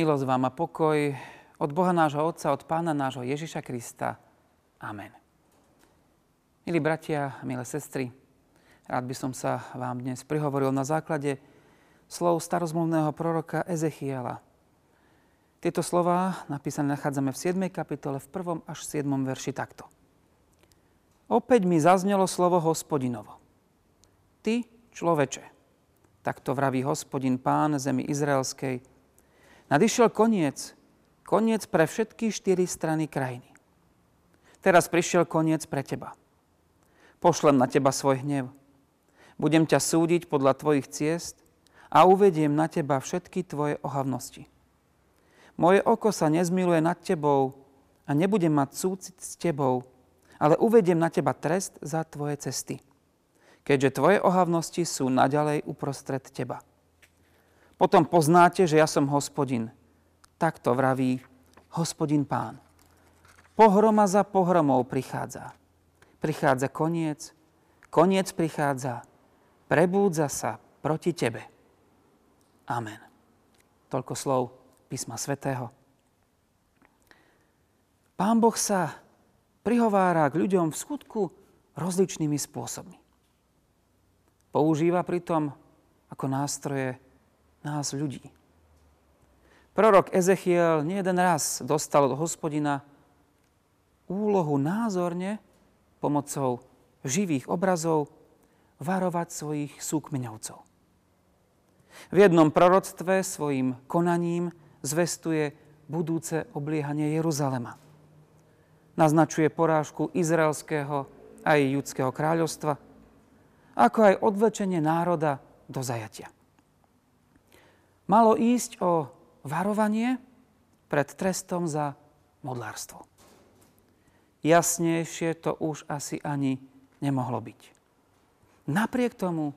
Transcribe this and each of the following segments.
Milosť vám a pokoj od Boha nášho Otca, od Pána nášho Ježiša Krista. Amen. Milí bratia, milé sestry, rád by som sa vám dnes prihovoril na základe slov starozmluvného proroka Ezechiela. Tieto slova napísané nachádzame v 7. kapitole v 1. až 7. verši takto. Opäť mi zaznelo slovo hospodinovo. Ty, človeče, takto vraví hospodin pán zemi izraelskej, Nadišiel koniec, koniec pre všetky štyri strany krajiny. Teraz prišiel koniec pre teba. Pošlem na teba svoj hnev. Budem ťa súdiť podľa tvojich ciest a uvediem na teba všetky tvoje ohavnosti. Moje oko sa nezmiluje nad tebou a nebudem mať súcit s tebou, ale uvediem na teba trest za tvoje cesty, keďže tvoje ohavnosti sú naďalej uprostred teba. Potom poznáte, že ja som hospodin. Tak to vraví hospodin pán. Pohroma za pohromou prichádza. Prichádza koniec, koniec prichádza, prebúdza sa proti tebe. Amen. Toľko slov písma svätého. Pán Boh sa prihovára k ľuďom v skutku rozličnými spôsobmi. Používa pritom ako nástroje nás ľudí. Prorok Ezechiel nie jeden raz dostal od hospodina úlohu názorne pomocou živých obrazov varovať svojich súkmeňovcov. V jednom proroctve svojim konaním zvestuje budúce obliehanie Jeruzalema. Naznačuje porážku izraelského aj judského kráľovstva, ako aj odvlečenie národa do zajatia. Malo ísť o varovanie pred trestom za modlárstvo. Jasnejšie to už asi ani nemohlo byť. Napriek tomu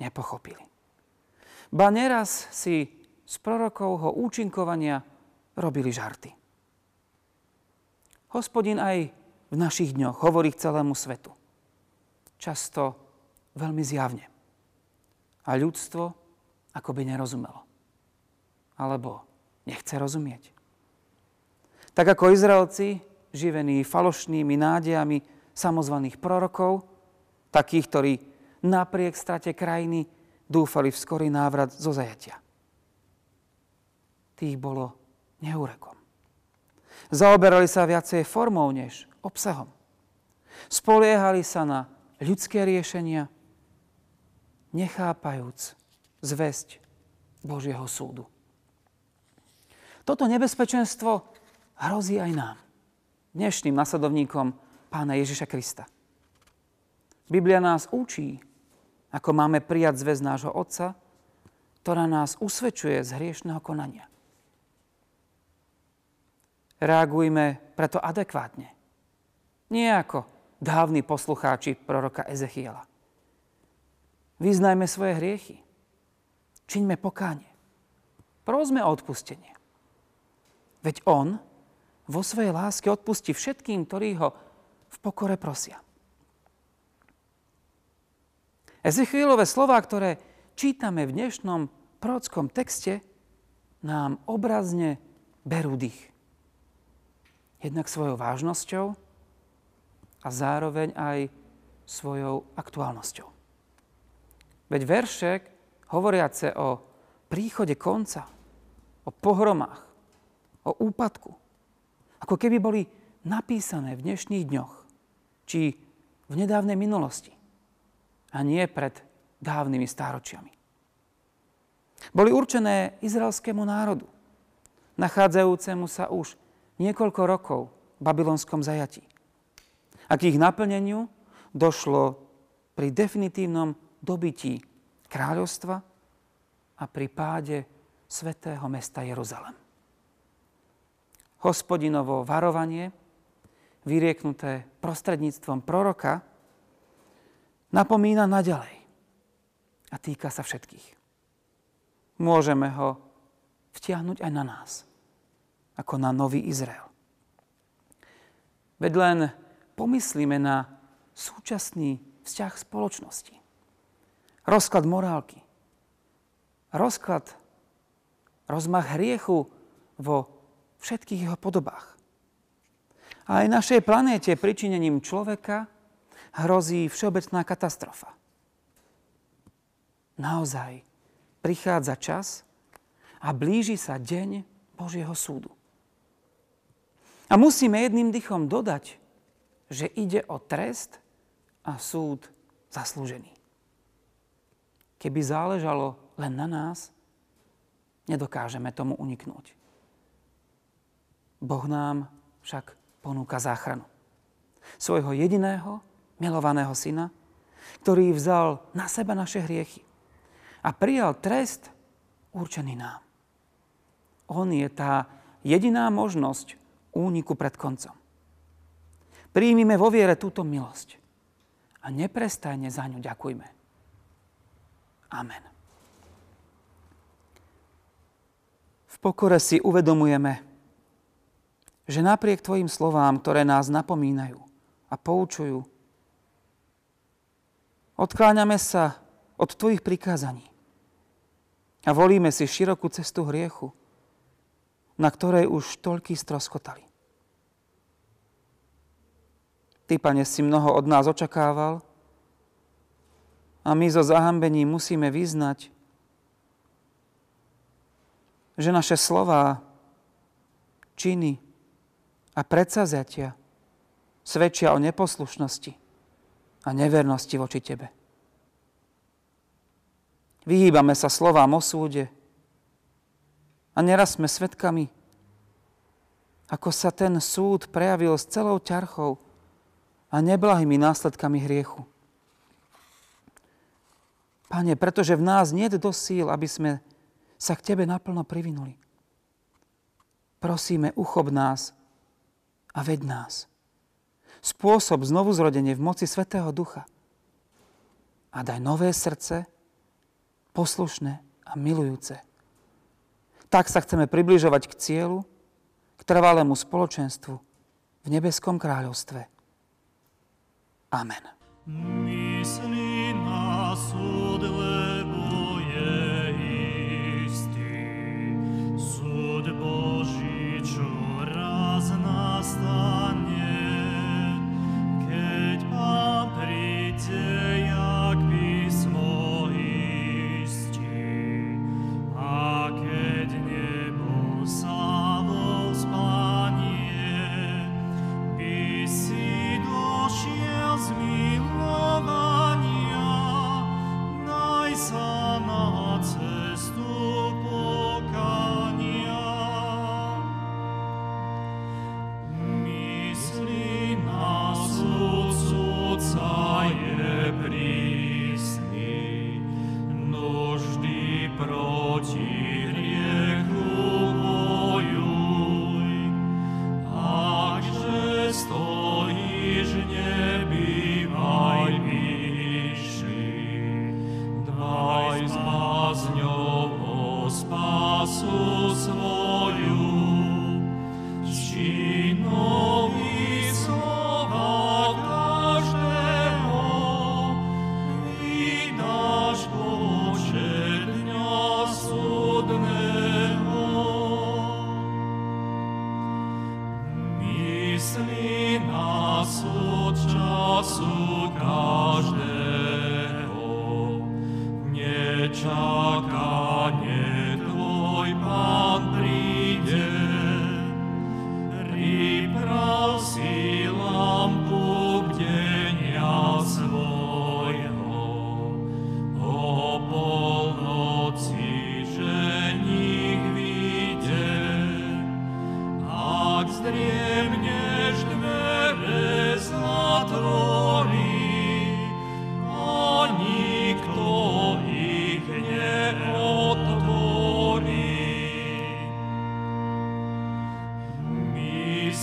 nepochopili. Ba neraz si z prorokovho účinkovania robili žarty. Hospodin aj v našich dňoch hovorí k celému svetu. Často veľmi zjavne. A ľudstvo ako by nerozumelo. Alebo nechce rozumieť. Tak ako Izraelci, živení falošnými nádejami samozvaných prorokov, takých, ktorí napriek strate krajiny dúfali v skorý návrat zo zajatia. Tých bolo neúrekom. Zaoberali sa viacej formou než obsahom. Spoliehali sa na ľudské riešenia, nechápajúc zväzť Božieho súdu. Toto nebezpečenstvo hrozí aj nám, dnešným nasledovníkom pána Ježiša Krista. Biblia nás učí, ako máme prijať zväz nášho Otca, ktorá nás usvedčuje z hriešného konania. Reagujme preto adekvátne. Nie ako dávni poslucháči proroka Ezechiela. Vyznajme svoje hriechy čiňme pokánie. Prosme o odpustenie. Veď On vo svojej láske odpustí všetkým, ktorí ho v pokore prosia. Ezechielové slova, ktoré čítame v dnešnom prorockom texte, nám obrazne berú dých. Jednak svojou vážnosťou a zároveň aj svojou aktuálnosťou. Veď veršek hovoriace o príchode konca, o pohromách, o úpadku. Ako keby boli napísané v dnešných dňoch, či v nedávnej minulosti a nie pred dávnymi stáročiami. Boli určené izraelskému národu, nachádzajúcemu sa už niekoľko rokov v babylonskom zajatí. A k ich naplneniu došlo pri definitívnom dobití kráľovstva a pri páde svetého mesta Jeruzalem. Hospodinovo varovanie, vyrieknuté prostredníctvom proroka, napomína naďalej a týka sa všetkých. Môžeme ho vtiahnuť aj na nás, ako na nový Izrael. Veď len pomyslíme na súčasný vzťah spoločnosti rozklad morálky, rozklad rozmach hriechu vo všetkých jeho podobách. A aj našej planéte pričinením človeka hrozí všeobecná katastrofa. Naozaj prichádza čas a blíži sa deň Božieho súdu. A musíme jedným dychom dodať, že ide o trest a súd zaslúžený. Keby záležalo len na nás, nedokážeme tomu uniknúť. Boh nám však ponúka záchranu. Svojho jediného, milovaného syna, ktorý vzal na seba naše hriechy a prijal trest určený nám. On je tá jediná možnosť úniku pred koncom. Príjmime vo viere túto milosť a neprestajne za ňu ďakujme. Amen. V pokore si uvedomujeme, že napriek Tvojim slovám, ktoré nás napomínajú a poučujú, odkláňame sa od Tvojich prikázaní a volíme si širokú cestu hriechu, na ktorej už toľký stroskotali. Ty, Pane, si mnoho od nás očakával a my zo zahambením musíme vyznať, že naše slova, činy, a predsazatia svedčia o neposlušnosti a nevernosti voči Tebe. Vyhýbame sa slovám o súde a neraz sme svetkami, ako sa ten súd prejavil s celou ťarchou a neblahými následkami hriechu. Pane, pretože v nás nie je síl, aby sme sa k Tebe naplno privinuli. Prosíme, uchob nás a ved nás. Spôsob znovu zrodenie v moci Svetého Ducha. A daj nové srdce, poslušné a milujúce. Tak sa chceme približovať k cieľu, k trvalému spoločenstvu v nebeskom kráľovstve. Amen. Myslí na súd, privolal na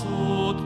súd,